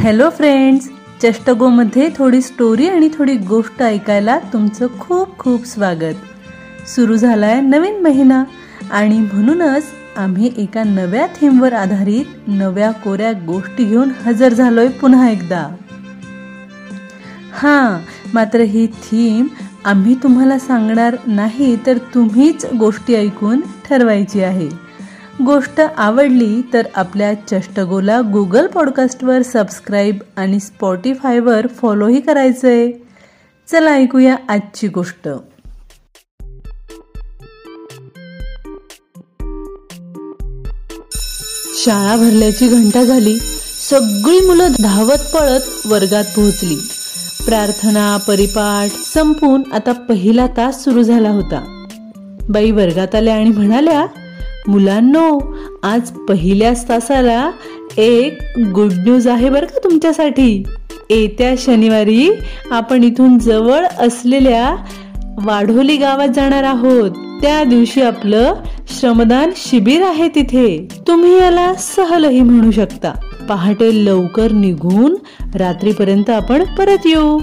Hello friends चष्टगोमध्ये थोडी story आणि थोडी गोष्ट ऐकायला तुमचं खूप खूप स्वागत. सुरू झालाय नवीन महिना आणि म्हणूनच आम्ही एका नव्या थीमवर आधारित नव्या कोऱ्या गोष्टी घेऊन हजर झालोय पुन्हा एकदा. हां मात्र ही थीम आम्ही तुम्हाला सांगणार नाही तर तुम्हीच गोष्टी ऐकून ठरवायची आहे. गोष्ट आवडली तर आपल्या चष्टगोला गुगल पॉडकास्टवर सबस्क्राईब आणि स्पॉटीफायवर फॉलोही करायचंय. चला ऐकूया आजची गोष्ट. शाळा भरल्याची घंटा झाली. सगळी मुलं धावत पळत वर्गात पोहोचली. प्रार्थना परिपाठ संपून आता पहिला तास सुरू झाला होता. बाई वर्गात आल्या आणि म्हणाल्या मुलांनो आज पहिल्याच तासाला एक गुड न्यूज आहे बरं का तुमच्यासाठी. येत्या शनिवारी आपण इथून जवळ असलेल्या वाढोली गावात जाणार आहोत. त्या दिवशी आपलं श्रमदान शिबिर आहे तिथे. तुम्ही याला सहलही म्हणू शकता. पहाटे लवकर निघून रात्रीपर्यंत आपण परत येऊ.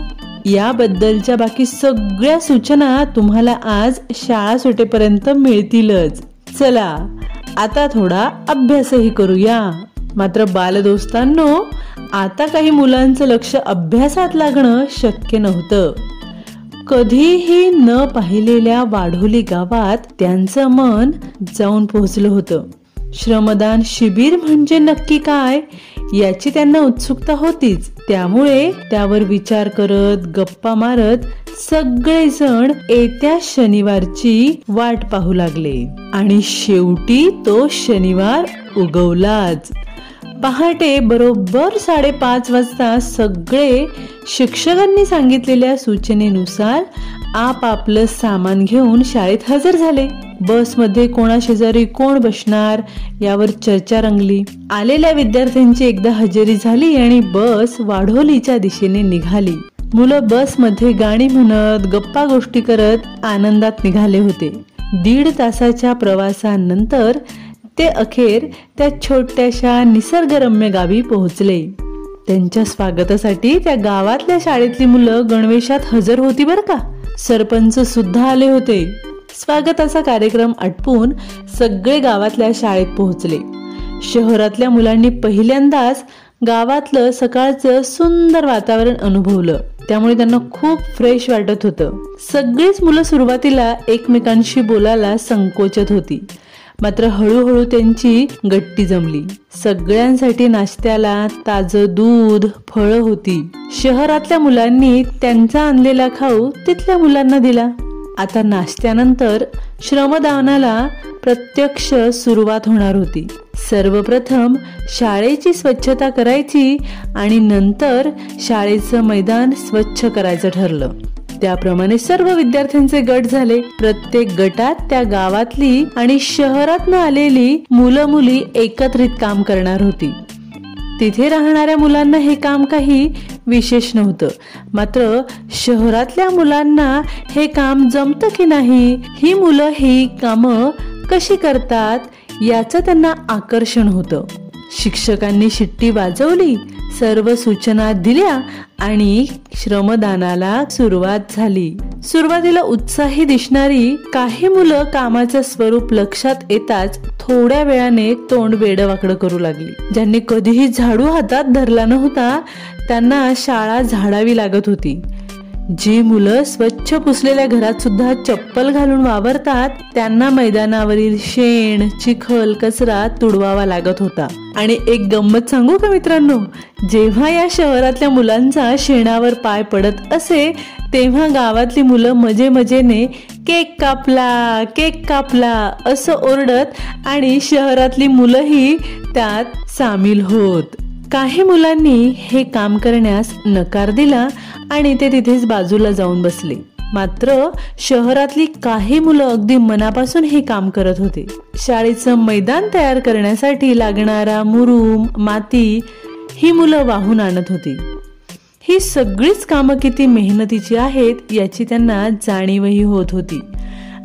याबद्दलच्या बाकी सगळ्या सूचना तुम्हाला आज शाळा सुटेपर्यंत मिळतीलच. चला आता थोडा अभ्यासही करूया. मात्र बालदोस्तांनो आता काही मुलांचं लक्ष अभ्यासात लागणं शक्य नव्हतं. कधीही न पाहिलेल्या वाढोली गावात त्यांचं मन जाऊन पोहोचलं होतं. श्रमदान शिबिर म्हणजे नक्की काय याची त्यांना उत्सुकता होतीच. त्यामुळे त्यावर विचार करत गप्पा मारत सगळेजण येत्या शनिवारची वाट पाहू लागले. आणि शेवटी तो शनिवार उगवलाच. पहाटे बरोबर साडेपाच वाजता सगळे शिक्षकांनी सांगितलेल्या सूचनेनुसार आपापलं सामान घेऊन शाळेत हजर झाले. बसमध्ये कोणा शेजारी कोण बसणार यावर चर्चा रंगली. आलेल्या विद्यार्थ्यांची एकदा हजेरी झाली आणि बस वाढोलीच्या दिशेने निघाली. मुलं बसमध्ये गाणी म्हणत गप्पा गोष्टी करत आनंदात निघाले होते. दीड तासाच्या प्रवासानंतर ते अखेर त्या छोट्याशा निसर्गरम्य गावी पोहोचले. त्यांच्या स्वागतासाठी त्या गावातल्या शाळेतली मुलं गणवेशात हजर होती बरं का? सरपंच सुद्धा आले होते. स्वागताचा कार्यक्रम आटपून सगळे गावातल्या शाळेत पोहोचले. शहरातल्या मुलांनी पहिल्यांदाच गावातलं सकाळचं सुंदर वातावरण अनुभवलं. त्यामुळे त्यांना खूप फ्रेश वाटत होतं. सगळीच मुलं सुरुवातीला एकमेकांशी बोलायला संकोचत होती. मात्र हळूहळू त्यांची गट्टी जमली. सगळ्यांसाठी नाश्त्याला ताज दूध फळं होती. शहरातल्या मुलांनी त्यांचा आणलेला खाऊ तिथल्या मुलांना दिला. आता नाश्त्यानंतर श्रमदानाला प्रत्यक्ष सुरुवात होणार होती. सर्वप्रथम शाळेची स्वच्छता करायची आणि नंतर शाळेचं मैदान स्वच्छ करायचं ठरलं. त्याप्रमाणे सर्व विद्यार्थ्यांचे गट झाले. प्रत्येक गटात त्या गावातली आणि शहरातनं आलेली मुलं मुली एकत्रित काम करणार होती. तिथे राहणाऱ्या मुलांना हे काम काही विशेष नव्हतं. मात्र शहरातल्या मुलांना हे काम जमतं की नाही ही मुलं ही कामं कशी करतात याचं त्यांना आकर्षण होतं. शिक्षकांनी शिट्टी वाजवली सर्व सूचना दिल्या आणि श्रमदानाला सुरुवात झाली. सुरुवातीला उत्साही दिसणारी काही मुलं कामाचं स्वरूप लक्षात येताच थोड्या वेळाने तोंड वेडवाकडं करू लागली. ज्यांनी कधीही झाडू हातात धरला नव्हता त्यांना शाळा झाडावी लागत होती. जी मुलं स्वच्छ पुसलेल्या घरात सुद्धा चप्पल घालून वावरतात त्यांना मैदानावरील शेण चिखल कचरा तुडवावा लागत होता. आणि एक गंमत सांगू का मित्रांनो? जेव्हा या शहरातल्या मुलांचा शेणावर पाय पडत असे तेव्हा गावातली मुलं मजे मजेने केक कापला केक कापला असं ओरडत आणि शहरातली मुलंही त्यात सामील होत. काही मुलांनी हे काम करण्यास नकार दिला आणि ते तिथेच बाजूला जाऊन बसले. मात्र शहरातली काही मुलं अगदी मनापासून हे काम करत होते. शाळेचं मैदान तयार करण्यासाठी लागणारा मुरुम माती ही मुलं वाहून आणत होती. ही सगळीच कामं किती मेहनतीची आहेत याची त्यांना जाणीवही होत होती.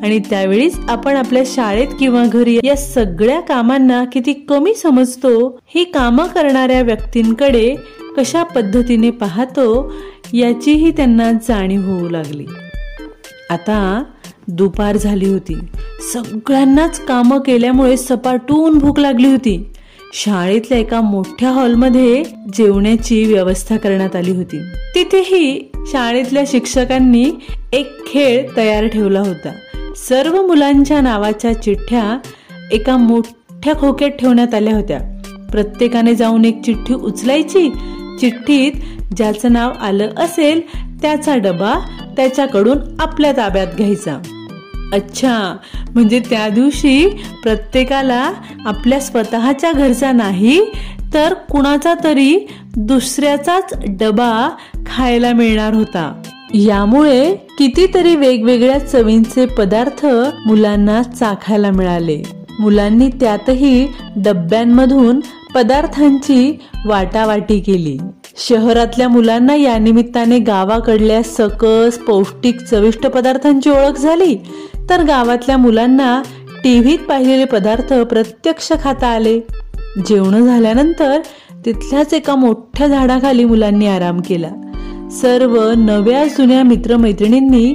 आणि त्यावेळीच आपण आपल्या शाळेत किंवा घरी या सगळ्या कामांना किती कमी समजतो ही कामं करणाऱ्या व्यक्तींकडे कशा पद्धतीने पाहतो याचीही त्यांना जाणीव होऊ लागली. आता दुपार झाली होती. सगळ्यांनाच कामं केल्यामुळे सपाटून भूक लागली होती. शाळेतल्या एका मोठ्या हॉलमध्ये जेवण्याची व्यवस्था करण्यात आली होती. तिथेही शाळेतल्या शिक्षकांनी एक खेळ तयार ठेवला होता. सर्व मुलांच्या नावाच्या चिठ्ठ्या एका मोठ्या खोक्यात ठेवण्यात आल्या होत्या. प्रत्येकाने जाऊन एक चिठ्ठी उचलायची. चिठ्ठीत ज्याचं नाव आलं असेल त्याचा डबा त्याच्याकडून आपल्या ताब्यात घ्यायचा. अच्छा म्हणजे त्या दिवशी प्रत्येकाला आपल्या स्वतःच्या घरचा नाही तर कुणाचा तरी दुसऱ्याचाच डबा खायला मिळणार होता. यामुळे कितीतरी वेगवेगळ्या चवींचे पदार्थ मुलांना चाखायला मिळाले. मुलांनी त्यातही डब्यांमधून पदार्थांची वाटावाटी केली. शहरातल्या मुलांना या निमित्ताने गावाकडल्या सकस पौष्टिक चविष्ट पदार्थांची ओळख झाली. तर गावातल्या मुलांना टीव्हीत पाहिलेले पदार्थ प्रत्यक्ष खाता आले. जेवण झाल्यानंतर तिथल्याच एका मोठ्या झाडाखाली मुलांनी आराम केला. सर्व नव्या जुन्या मित्रमैत्रिणींनी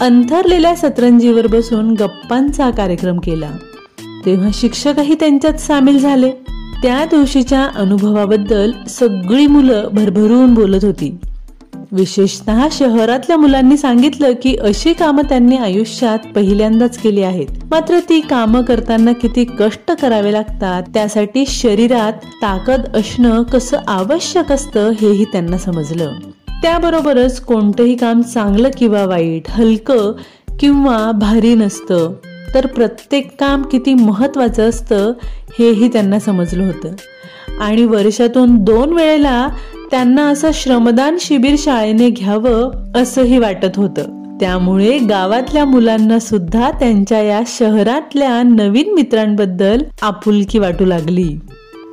अंथरलेल्या सतरंजीवर बसून गप्पांचा कार्यक्रम केला. तेव्हा शिक्षकही त्यांच्यात सामील झाले. त्या दिवशीच्या अनुभवाबद्दल सगळी मुलं भरभरून बोलत होती. विशेषतः शहरातल्या मुलांनी सांगितलं की अशी कामं त्यांनी आयुष्यात पहिल्यांदाच केली आहेत. मात्र ती कामं करताना किती कष्ट करावे लागतात त्यासाठी शरीरात ताकद असणं कसं आवश्यक असतं हेही त्यांना समजलं. त्याबरोबरच कोणतंही काम चांगलं किंवा वाईट हलकं किंवा भारी नसतं तर प्रत्येक काम किती महत्त्वाचं असतं हेही त्यांना समजलं होतं. आणि वर्षातून दोन वेळेला त्यांना असं श्रमदान शिबिर शाळेने घ्यावं असंही वाटत होतं. त्यामुळे गावातल्या मुलांना सुद्धा त्यांच्या या शहरातल्या नवीन मित्रांबद्दल आपुलकी वाटू लागली.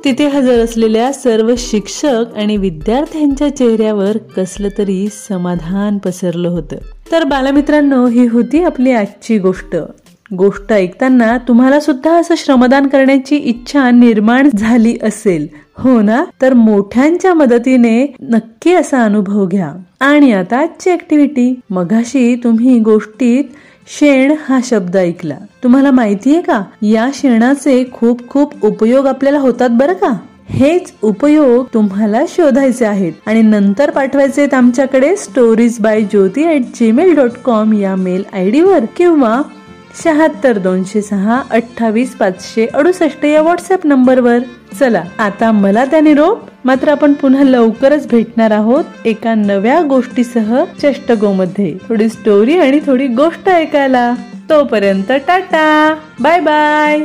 तिथे हजर असलेल्या सर्व शिक्षक आणि विद्यार्थ्यांच्या चेहऱ्यावर कसलं तरी समाधान पसरलं होतं. तर बालमित्रांनो ही होती आपली आजची गोष्ट. गोष्ट ऐकताना तुम्हाला सुद्धा असं श्रमदान करण्याची इच्छा निर्माण झाली असेल. हो ना? तर मोठ्यांच्या मदतीने नक्की असा अनुभव घ्या. आणि आता आजची ऍक्टिव्हिटी मघाशी तुम्ही गोष्टीत शेण हा शब्द ऐकला. तुम्हाला माहिती आहे का? या शेणाचे खूप खूप उपयोग आपल्याला होतात बरं का? हेच उपयोग तुम्हाला शोधायचे आहेत. आणि नंतर पाठवायचे आहेत आमच्याकडे stories by Jyoti at Gmail dot com या मेल आय डी वर किंवा शहात्तर दोनशे सहा अठ्ठावीस पाचशे अडुसष्ट या व्हॉट्सअप नंबरवर. चला आता मला त्या निरोप मात्र आपण पुन्हा लवकरच भेटणार आहोत एका नव्या गोष्टीसह चष्टगो मध्ये थोडी स्टोरी आणि थोडी गोष्ट ऐकायला. तोपर्यंत टाटा. Bye bye